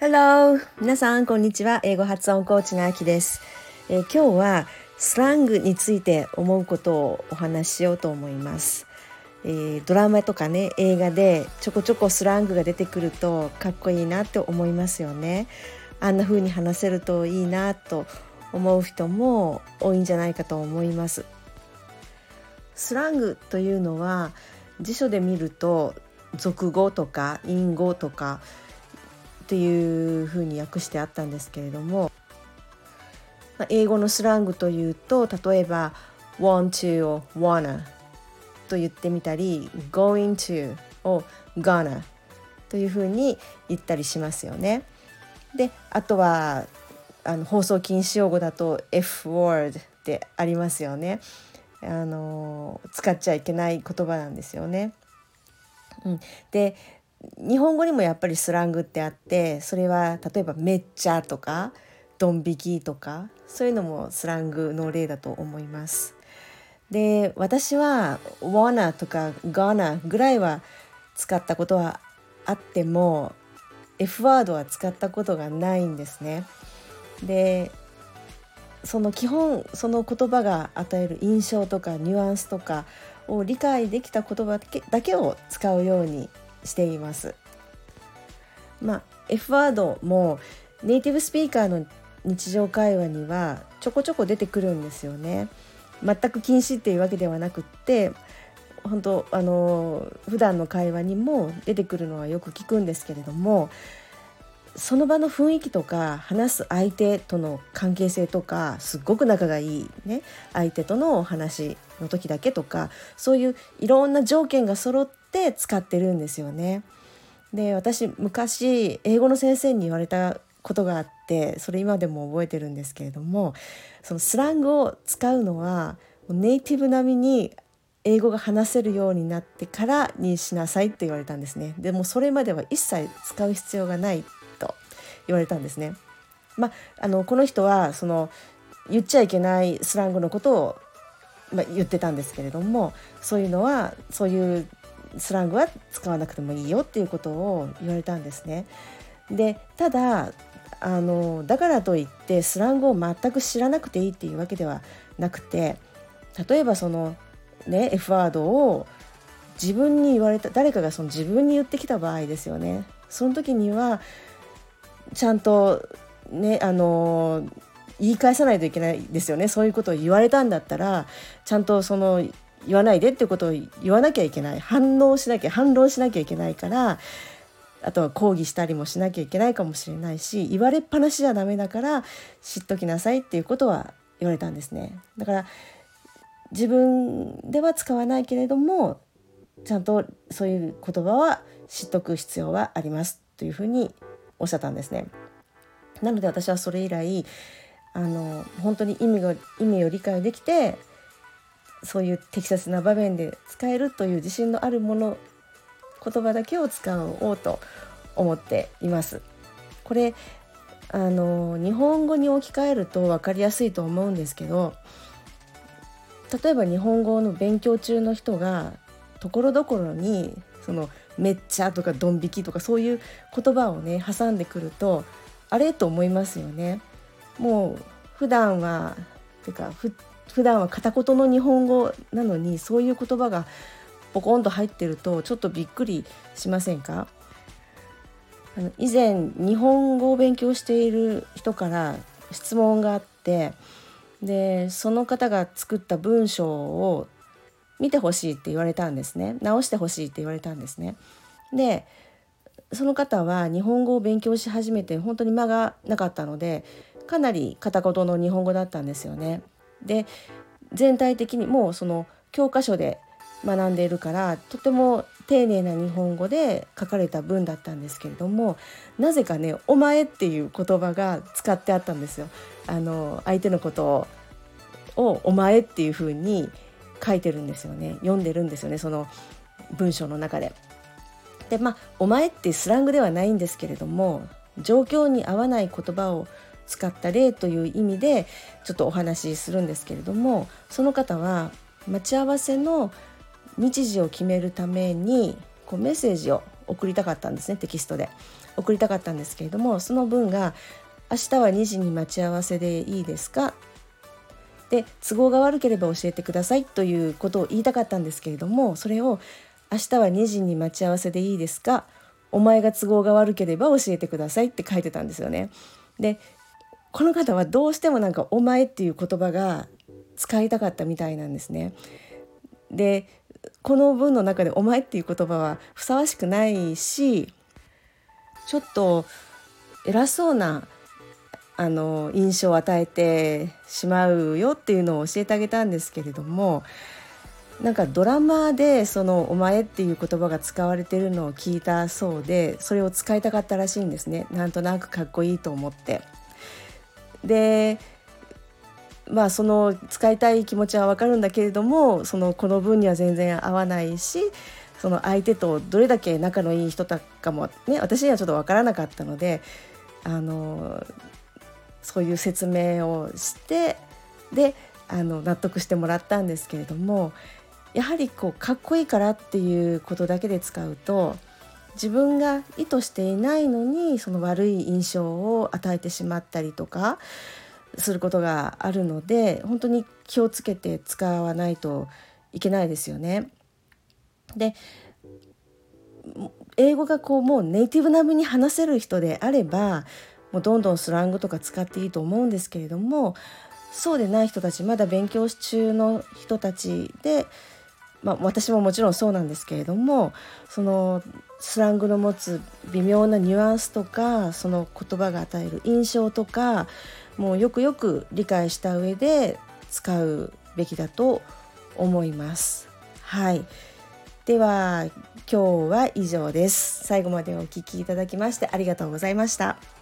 Hello! 皆さん、こんにちは。英語発音コーチのあきです、えー、今日はスラングについて思うことをお話ししようと思います。えー、ドラマとかね、映画でちょこちょこスラングが出てくるとかっこいいなって思いますよね。あんな風に話せるといいなと思う人も多いんじゃないかと思います。スラングというのは辞書で見ると俗語とか隠語とかっていうふうに訳してあったんですけれども、まあ、英語のスラングというと例えば「want to」を「wanna」と言ってみたり「going to」を「gonna」というふうに言ったりしますよね。であとはあの放送禁止用語だと F word ってありますよね。あの使っちゃいけない言葉なんですよね。うん、で日本語にもやっぱりスラングってあってそれは例えば「めっちゃ」とか「ドン引き」とかそういうのもスラングの例だと思います。で私は「wanna」とか「gonna」ぐらいは使ったことはあっても F ワードは使ったことがないんですね。でその基本その言葉が与える印象とかニュアンスとかを理解できた言葉だけを使うようにしています。まあ、F ワードもネイティブスピーカーの日常会話にはちょこちょこ出てくるんですよね。全く禁止っていうわけではなくって本当あの普段の会話にも出てくるのはよく聞くんですけれどもその場の雰囲気とか話す相手との関係性とかすっごく仲がいい、ね、相手とのお話の時だけとかそういういろんな条件が揃って使ってるんですよね。で私昔英語の先生に言われたことがあってそれ今でも覚えてるんですけれどもそのスラングを使うのはネイティブ並みに英語が話せるようになってからにしなさいって言われたんですねでもそれまでは一切使う必要がないと言われたんですね。まあ、あのこの人はその言っちゃいけないスラングのことを、まあ、言ってたんですけれどもそういうのはそういうスラングは使わなくてもいいよっていうことを言われたんですね。でただあのだからといってスラングを全く知らなくていいっていうわけではなくて例えばそのね F ワードを自分に言われた誰かがその自分に言ってきた場合ですよねその時にはちゃんとねあの言い返さないといけないですよね。そういうことを言われたんだったらちゃんとその言わないでっていうことを言わなきゃいけない。反応しなきゃ反論しなきゃいけないからあとは抗議したりもしなきゃいけないかもしれないし言われっぱなしじゃダメだから知っときなさいっていうことは言われたんですね。だから自分では使わないけれどもちゃんとそういう言葉は知っとく必要はあります。というふうにおっしゃったんですね。なので私はそれ以来あの本当に意味が意味を理解できてそういう適切な場面で使えるという自信のあるもの言葉だけを使おうと思っています。これあの日本語に置き換えると分かりやすいと思うんですけど例えば日本語の勉強中の人がところどころにそのめっちゃとかドン引きとかそういう言葉をね挟んでくるとあれと思いますよね。もう普段はてかふ普段は片言の日本語なのにそういう言葉がポコンと入ってるとちょっとびっくりしませんか？あの以前日本語を勉強している人から質問があってでその方が作った文章を見てほしいって言われたんですね直してほしいって言われたんですね。でその方は日本語を勉強し始めて本当に間がなかったのでかなり片言の日本語だったんですよね。で全体的にもうその教科書で学んでいるからとても丁寧な日本語で書かれた文だったんですけれどもなぜかね「お前」っていう言葉が使ってあったんですよ。あの相手のことを「お前」っていうふうに書いてるんですよね読んでるんですよねその文章の中で。でまあ「お前」ってスラングではないんですけれども状況に合わない言葉を使った例という意味でちょっとお話しするんですけれどもその方は待ち合わせの日時を決めるためにこうメッセージを送りたかったんですねテキストで送りたかったんですけれどもその文が「明日は2時に待ち合わせでいいですか?」で都合が悪ければ教えてくださいということを言いたかったんですけれどもそれを「明日は2時に待ち合わせでいいですか?」お前が都合が悪ければ教えてくださいって書いてたんですよね。でこの方はどうしてもなんか「お前」っていう言葉が使いたかったみたいなんですね。でこの文の中で「お前」っていう言葉はふさわしくないしちょっと偉そうなあの印象を与えてしまうよっていうのを教えてあげたんですけれどもなんかドラマでその「お前」っていう言葉が使われてるのを聞いたそうでそれを使いたかったらしいんですねなんとなくかっこいいと思って。でまあその使いたい気持ちはわかるんだけれどもそのこの文には全然合わないしその相手とどれだけ仲のいい人だかもね私にはちょっと分からなかったのであのそういう説明をしてであの納得してもらったんですけれどもやはりこうかっこいいからっていうことだけで使うと自分が意図していないのにその悪い印象を与えてしまったりとかすることがあるので本当に気をつけて使わないといけないですよね。で英語がこうもうネイティブ並みに話せる人であればもうどんどんスラングとか使っていいと思うんですけれどもそうでない人たちまだ勉強中の人たちで、まあ、私ももちろんそうなんですけれどもそのスラングの持つ微妙なニュアンスとかその言葉が与える印象とかもうよくよく理解した上で使うべきだと思います。はいでは今日は以上です。最後までお聴きいただきましてありがとうございました。